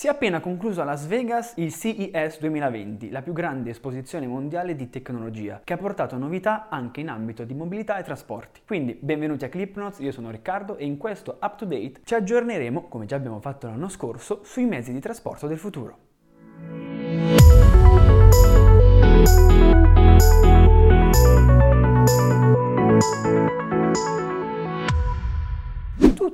Si è appena concluso a Las Vegas il CES 2020, la più grande esposizione mondiale di tecnologia, che ha portato novità anche in ambito di mobilità e trasporti. Quindi benvenuti a ClipNotes, io sono Riccardo e in questo Up to Date ci aggiorneremo, come già abbiamo fatto l'anno scorso, sui mezzi di trasporto del futuro.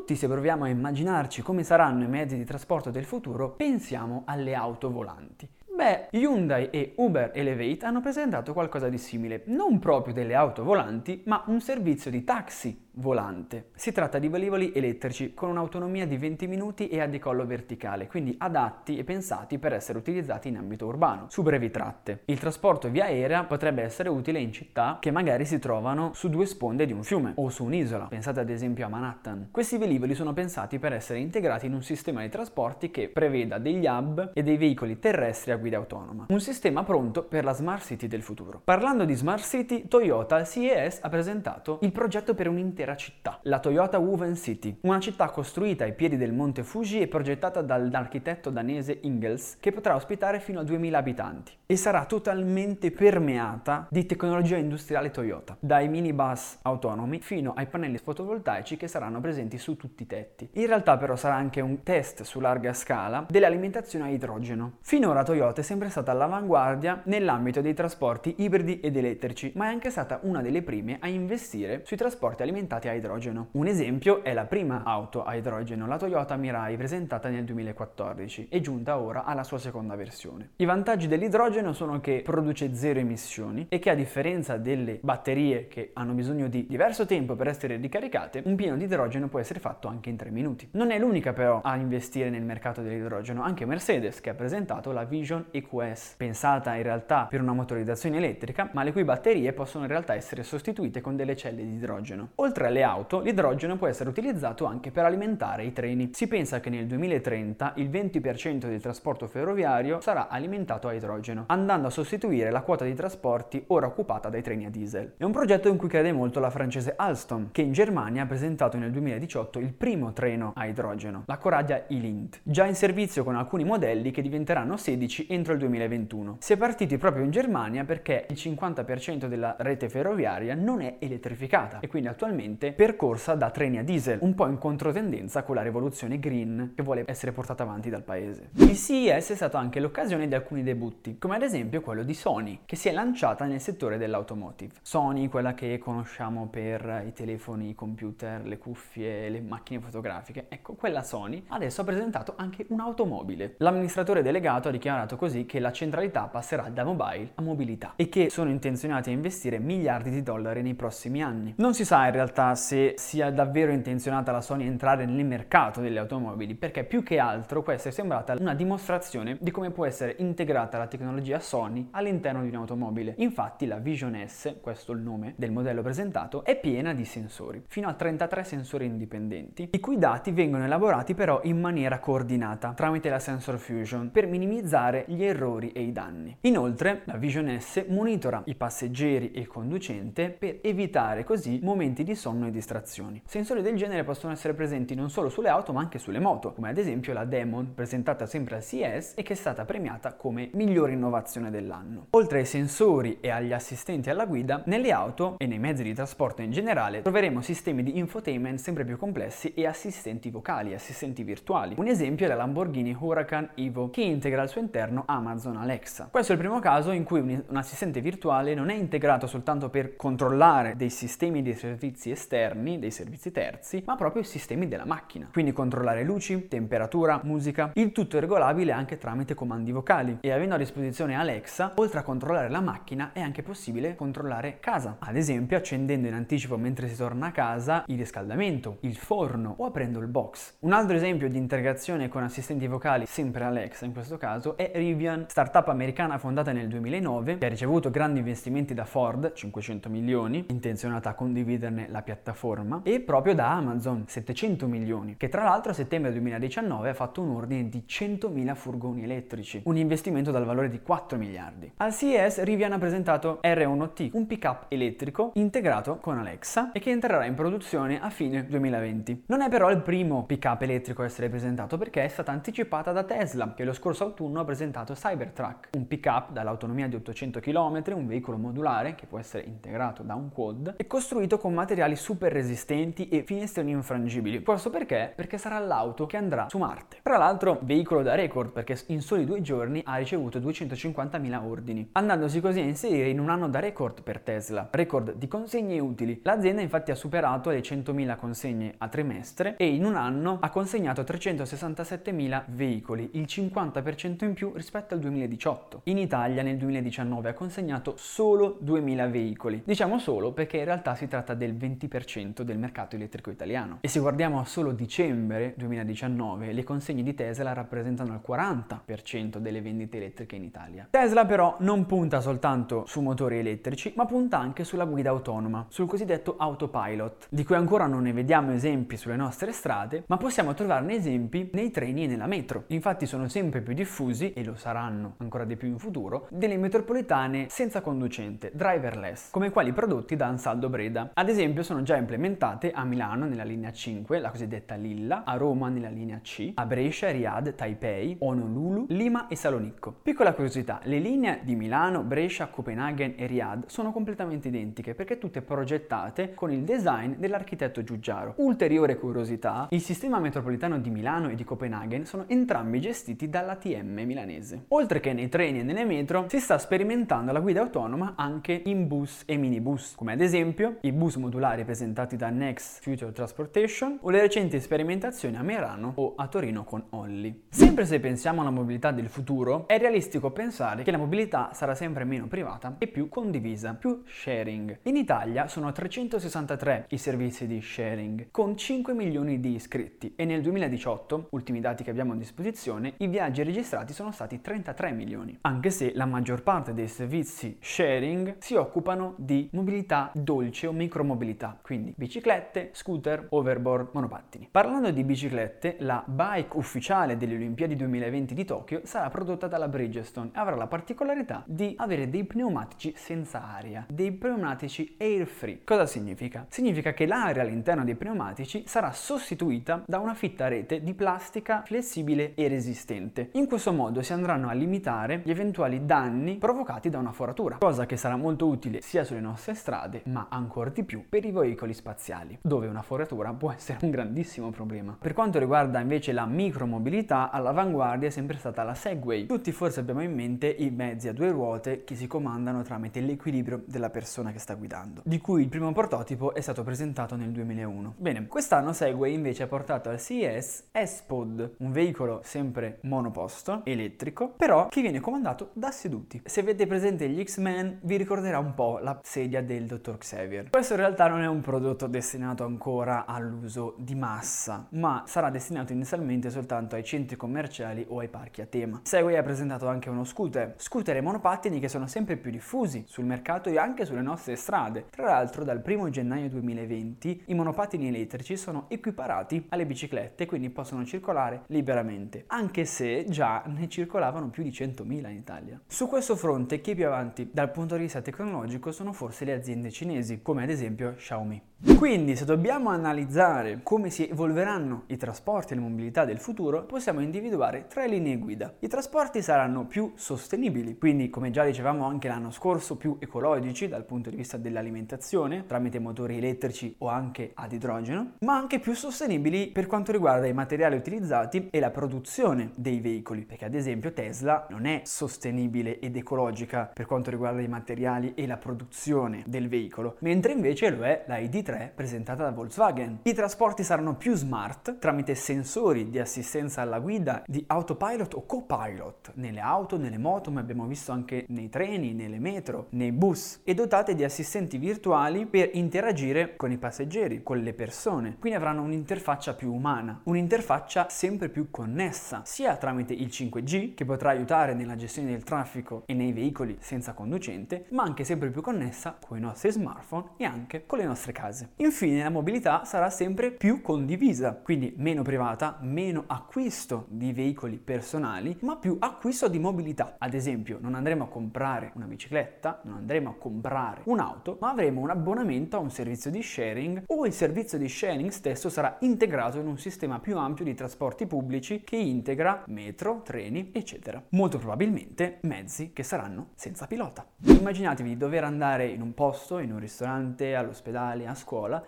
Tutti se proviamo a immaginarci come saranno i mezzi di trasporto del futuro, pensiamo alle auto volanti. Beh, Hyundai e Uber Elevate hanno presentato qualcosa di simile, non proprio delle auto volanti, ma un servizio di taxi volante. Si tratta di velivoli elettrici con un'autonomia di 20 minuti e a decollo verticale, quindi adatti e pensati per essere utilizzati in ambito urbano, su brevi tratte. Il trasporto via aerea potrebbe essere utile in città che magari si trovano su due sponde di un fiume o su un'isola, pensate ad esempio a Manhattan. Questi velivoli sono pensati per essere integrati in un sistema di trasporti che preveda degli hub e dei veicoli terrestri a guida autonoma. Un sistema pronto per la smart city del futuro. Parlando di smart city, Toyota CES ha presentato il progetto per un'intera un'intera città, la Toyota Woven City, una città costruita ai piedi del monte Fuji e progettata dall'architetto danese Ingels, che potrà ospitare fino a 2000 abitanti e sarà totalmente permeata di tecnologia industriale Toyota, dai minibus autonomi fino ai pannelli fotovoltaici che saranno presenti su tutti i tetti. In realtà però sarà anche un test su larga scala dell'alimentazione a idrogeno. Finora Toyota è sempre stata all'avanguardia nell'ambito dei trasporti ibridi ed elettrici, ma è anche stata una delle prime a investire sui trasporti alimentari orientati a idrogeno. Un esempio è la prima auto a idrogeno, la Toyota Mirai, presentata nel 2014 e giunta ora alla sua seconda versione. I vantaggi dell'idrogeno sono che produce zero emissioni e che a differenza delle batterie che hanno bisogno di diverso tempo per essere ricaricate, un pieno di idrogeno può essere fatto anche in 3 minuti. Non è l'unica però a investire nel mercato dell'idrogeno, anche Mercedes che ha presentato la Vision EQS, pensata in realtà per una motorizzazione elettrica, ma le cui batterie possono in realtà essere sostituite con delle celle di idrogeno. Oltre Oltre alle auto, l'idrogeno può essere utilizzato anche per alimentare i treni. Si pensa che nel 2030 il 20% del trasporto ferroviario sarà alimentato a idrogeno, andando a sostituire la quota di trasporti ora occupata dai treni a diesel. È un progetto in cui crede molto la francese Alstom, che in Germania ha presentato nel 2018 il primo treno a idrogeno, la Coradia E-Lint, già in servizio con alcuni modelli che diventeranno 16 entro il 2021. Si è partiti proprio in Germania perché il 50% della rete ferroviaria non è elettrificata e quindi attualmente praticamente percorsa da treni a diesel, un po' in controtendenza con la rivoluzione green che vuole essere portata avanti dal paese. Il CES è stato anche l'occasione di alcuni debutti, come ad esempio quello di Sony, che si è lanciata nel settore dell'automotive. Sony, quella che conosciamo per i telefoni, i computer, le cuffie, le macchine fotografiche, ecco, quella Sony adesso ha presentato anche un'automobile. L'amministratore delegato ha dichiarato così che la centralità passerà da mobile a mobilità e che sono intenzionati a investire miliardi di dollari nei prossimi anni. Non si sa in realtà se sia davvero intenzionata la Sony a entrare nel mercato delle automobili, perché più che altro questa è sembrata una dimostrazione di come può essere integrata la tecnologia Sony all'interno di un'automobile. Infatti la Vision S, questo è il nome del modello presentato, è piena di sensori, fino a 33 sensori indipendenti, i cui dati vengono elaborati però in maniera coordinata tramite la Sensor Fusion per minimizzare gli errori e i danni. Inoltre la Vision S monitora i passeggeri e il conducente per evitare così momenti di sonno sonno e distrazioni. Sensori del genere possono essere presenti non solo sulle auto ma anche sulle moto, come ad esempio la Demon presentata sempre al CES e che è stata premiata come migliore innovazione dell'anno. Oltre ai sensori e agli assistenti alla guida, nelle auto e nei mezzi di trasporto in generale troveremo sistemi di infotainment sempre più complessi e assistenti vocali, assistenti virtuali. Un esempio è la Lamborghini Huracan Evo che integra al suo interno Amazon Alexa. Questo è il primo caso in cui un assistente virtuale non è integrato soltanto per controllare dei sistemi di servizi esterni, esterni, dei servizi terzi, ma proprio i sistemi della macchina. Quindi controllare luci, temperatura, musica, il tutto è regolabile anche tramite comandi vocali e avendo a disposizione Alexa, oltre a controllare la macchina è anche possibile controllare casa, ad esempio accendendo in anticipo mentre si torna a casa il riscaldamento, il forno o aprendo il box. Un altro esempio di integrazione con assistenti vocali, sempre Alexa in questo caso, è Rivian, startup americana fondata nel 2009 che ha ricevuto grandi investimenti da Ford, 500 milioni, intenzionata a condividerne la piattaforma, e proprio da Amazon, 700 milioni, che tra l'altro a settembre 2019 ha fatto un ordine di 100.000 furgoni elettrici, un investimento dal valore di 4 miliardi. Al CES Rivian ha presentato R1T, un pick-up elettrico integrato con Alexa e che entrerà in produzione a fine 2020. Non è però il primo pick-up elettrico a essere presentato perché è stata anticipata da Tesla, che lo scorso autunno ha presentato Cybertruck, un pick-up dall'autonomia di 800 km, un veicolo modulare che può essere integrato da un quad e costruito con materiali super resistenti e finestroni infrangibili. Questo perché? Perché sarà l'auto che andrà su Marte. Tra l'altro veicolo da record perché in soli due giorni ha ricevuto 250.000 ordini, andandosi così a inserire in un anno da record per Tesla, record di consegne utili. L'azienda infatti ha superato le 100.000 consegne a trimestre e in un anno ha consegnato 367.000 veicoli, il 50% in più rispetto al 2018. In Italia nel 2019 ha consegnato solo 2.000 veicoli. Diciamo solo perché in realtà si tratta del 20% del mercato elettrico italiano. E se guardiamo a solo dicembre 2019, le consegne di Tesla rappresentano il 40% delle vendite elettriche in Italia. Tesla però non punta soltanto su motori elettrici, ma punta anche sulla guida autonoma, sul cosiddetto autopilot, di cui ancora non ne vediamo esempi sulle nostre strade, ma possiamo trovarne esempi nei treni e nella metro. Infatti sono sempre più diffusi, e lo saranno ancora di più in futuro, delle metropolitane senza conducente, driverless, come quelli prodotti da Ansaldo Breda. Ad esempio sono già implementate a Milano nella linea 5, la cosiddetta Lilla, a Roma nella linea C, a Brescia, Riyadh, Taipei, Honolulu, Lima e Salonicco. Piccola curiosità, le linee di Milano, Brescia, Copenaghen e Riyadh sono completamente identiche perché tutte progettate con il design dell'architetto Giugiaro. Ulteriore curiosità, il sistema metropolitano di Milano e di Copenaghen sono entrambi gestiti dall'ATM milanese. Oltre che nei treni e nelle metro, si sta sperimentando la guida autonoma anche in bus e minibus, come ad esempio i bus modulari presentati da Next Future Transportation o le recenti sperimentazioni a Merano o a Torino con Olli. Sempre se pensiamo alla mobilità del futuro, è realistico pensare che la mobilità sarà sempre meno privata e più condivisa, più sharing. In Italia sono 363 i servizi di sharing, con 5 milioni di iscritti e nel 2018, ultimi dati che abbiamo a disposizione, i viaggi registrati sono stati 33 milioni, anche se la maggior parte dei servizi sharing si occupano di mobilità dolce o micromobilità, quindi biciclette, scooter, overboard, monopattini. Parlando di biciclette, la bike ufficiale delle Olimpiadi 2020 di Tokyo sarà prodotta dalla Bridgestone e avrà la particolarità di avere dei pneumatici senza aria, dei pneumatici air free. Cosa significa? Significa che l'aria all'interno dei pneumatici sarà sostituita da una fitta rete di plastica flessibile e resistente. In questo modo si andranno a limitare gli eventuali danni provocati da una foratura, cosa che sarà molto utile sia sulle nostre strade, ma ancora di più per i veicoli spaziali, dove una foratura può essere un grandissimo problema. Per quanto riguarda invece la micromobilità, all'avanguardia è sempre stata la Segway. Tutti forse abbiamo in mente i mezzi a due ruote che si comandano tramite l'equilibrio della persona che sta guidando, di cui il primo prototipo è stato presentato nel 2001. Bene, quest'anno Segway invece ha portato al CES S-Pod, un veicolo sempre monoposto, elettrico, però che viene comandato da seduti. Se avete presente gli X-Men vi ricorderà un po' la sedia del dottor Xavier. Questo in realtà non è un prodotto destinato ancora all'uso di massa, ma sarà destinato inizialmente soltanto ai centri commerciali o ai parchi a tema. Segway ha presentato anche uno scooter, scooter e monopattini che sono sempre più diffusi sul mercato e anche sulle nostre strade. Tra l'altro dal 1 gennaio 2020 i monopattini elettrici sono equiparati alle biciclette, quindi possono circolare liberamente, anche se già ne circolavano più di 100.000 in Italia. Su questo fronte chi è più avanti dal punto di vista tecnologico sono forse le aziende cinesi, come ad esempio Xiaomi. tell me. Quindi se dobbiamo analizzare come si evolveranno i trasporti e le mobilità del futuro, possiamo individuare tre linee guida. I trasporti saranno più sostenibili, quindi come già dicevamo anche l'anno scorso, più ecologici dal punto di vista dell'alimentazione, tramite motori elettrici o anche ad idrogeno, ma anche più sostenibili per quanto riguarda i materiali utilizzati e la produzione dei veicoli, perché ad esempio Tesla non è sostenibile ed ecologica per quanto riguarda i materiali e la produzione del veicolo, mentre invece lo è la ID3 presentata da Volkswagen. I trasporti saranno più smart tramite sensori di assistenza alla guida di autopilot o copilot nelle auto, nelle moto, come abbiamo visto anche nei treni, nelle metro, nei bus e dotate di assistenti virtuali per interagire con i passeggeri, con le persone. Quindi avranno un'interfaccia più umana, un'interfaccia sempre più connessa, sia tramite il 5G che potrà aiutare nella gestione del traffico e nei veicoli senza conducente, ma anche sempre più connessa con i nostri smartphone e anche con le nostre case. Case. Infine la mobilità sarà sempre più condivisa, quindi meno privata, meno acquisto di veicoli personali, ma più acquisto di mobilità. Ad esempio, non andremo a comprare una bicicletta, non andremo a comprare un'auto, ma avremo un abbonamento a un servizio di sharing o il servizio di sharing stesso sarà integrato in un sistema più ampio di trasporti pubblici che integra metro, treni, eccetera. Molto probabilmente mezzi che saranno senza pilota. Immaginatevi di dover andare in un posto, in un ristorante, all'ospedale, a scuola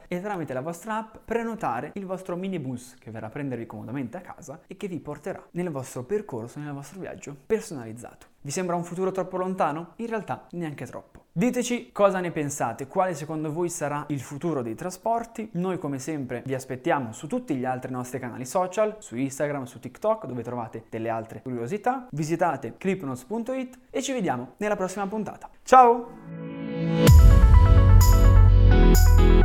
e tramite la vostra app prenotare il vostro minibus che verrà a prendervi comodamente a casa e che vi porterà nel vostro percorso, nel vostro viaggio personalizzato. Vi sembra un futuro troppo lontano? In realtà neanche troppo. Diteci cosa ne pensate, quale secondo voi sarà il futuro dei trasporti. Noi come sempre vi aspettiamo su tutti gli altri nostri canali social, su Instagram, su TikTok, dove trovate delle altre curiosità. Visitate clipnotes.it e ci vediamo nella prossima puntata. Ciao! Thank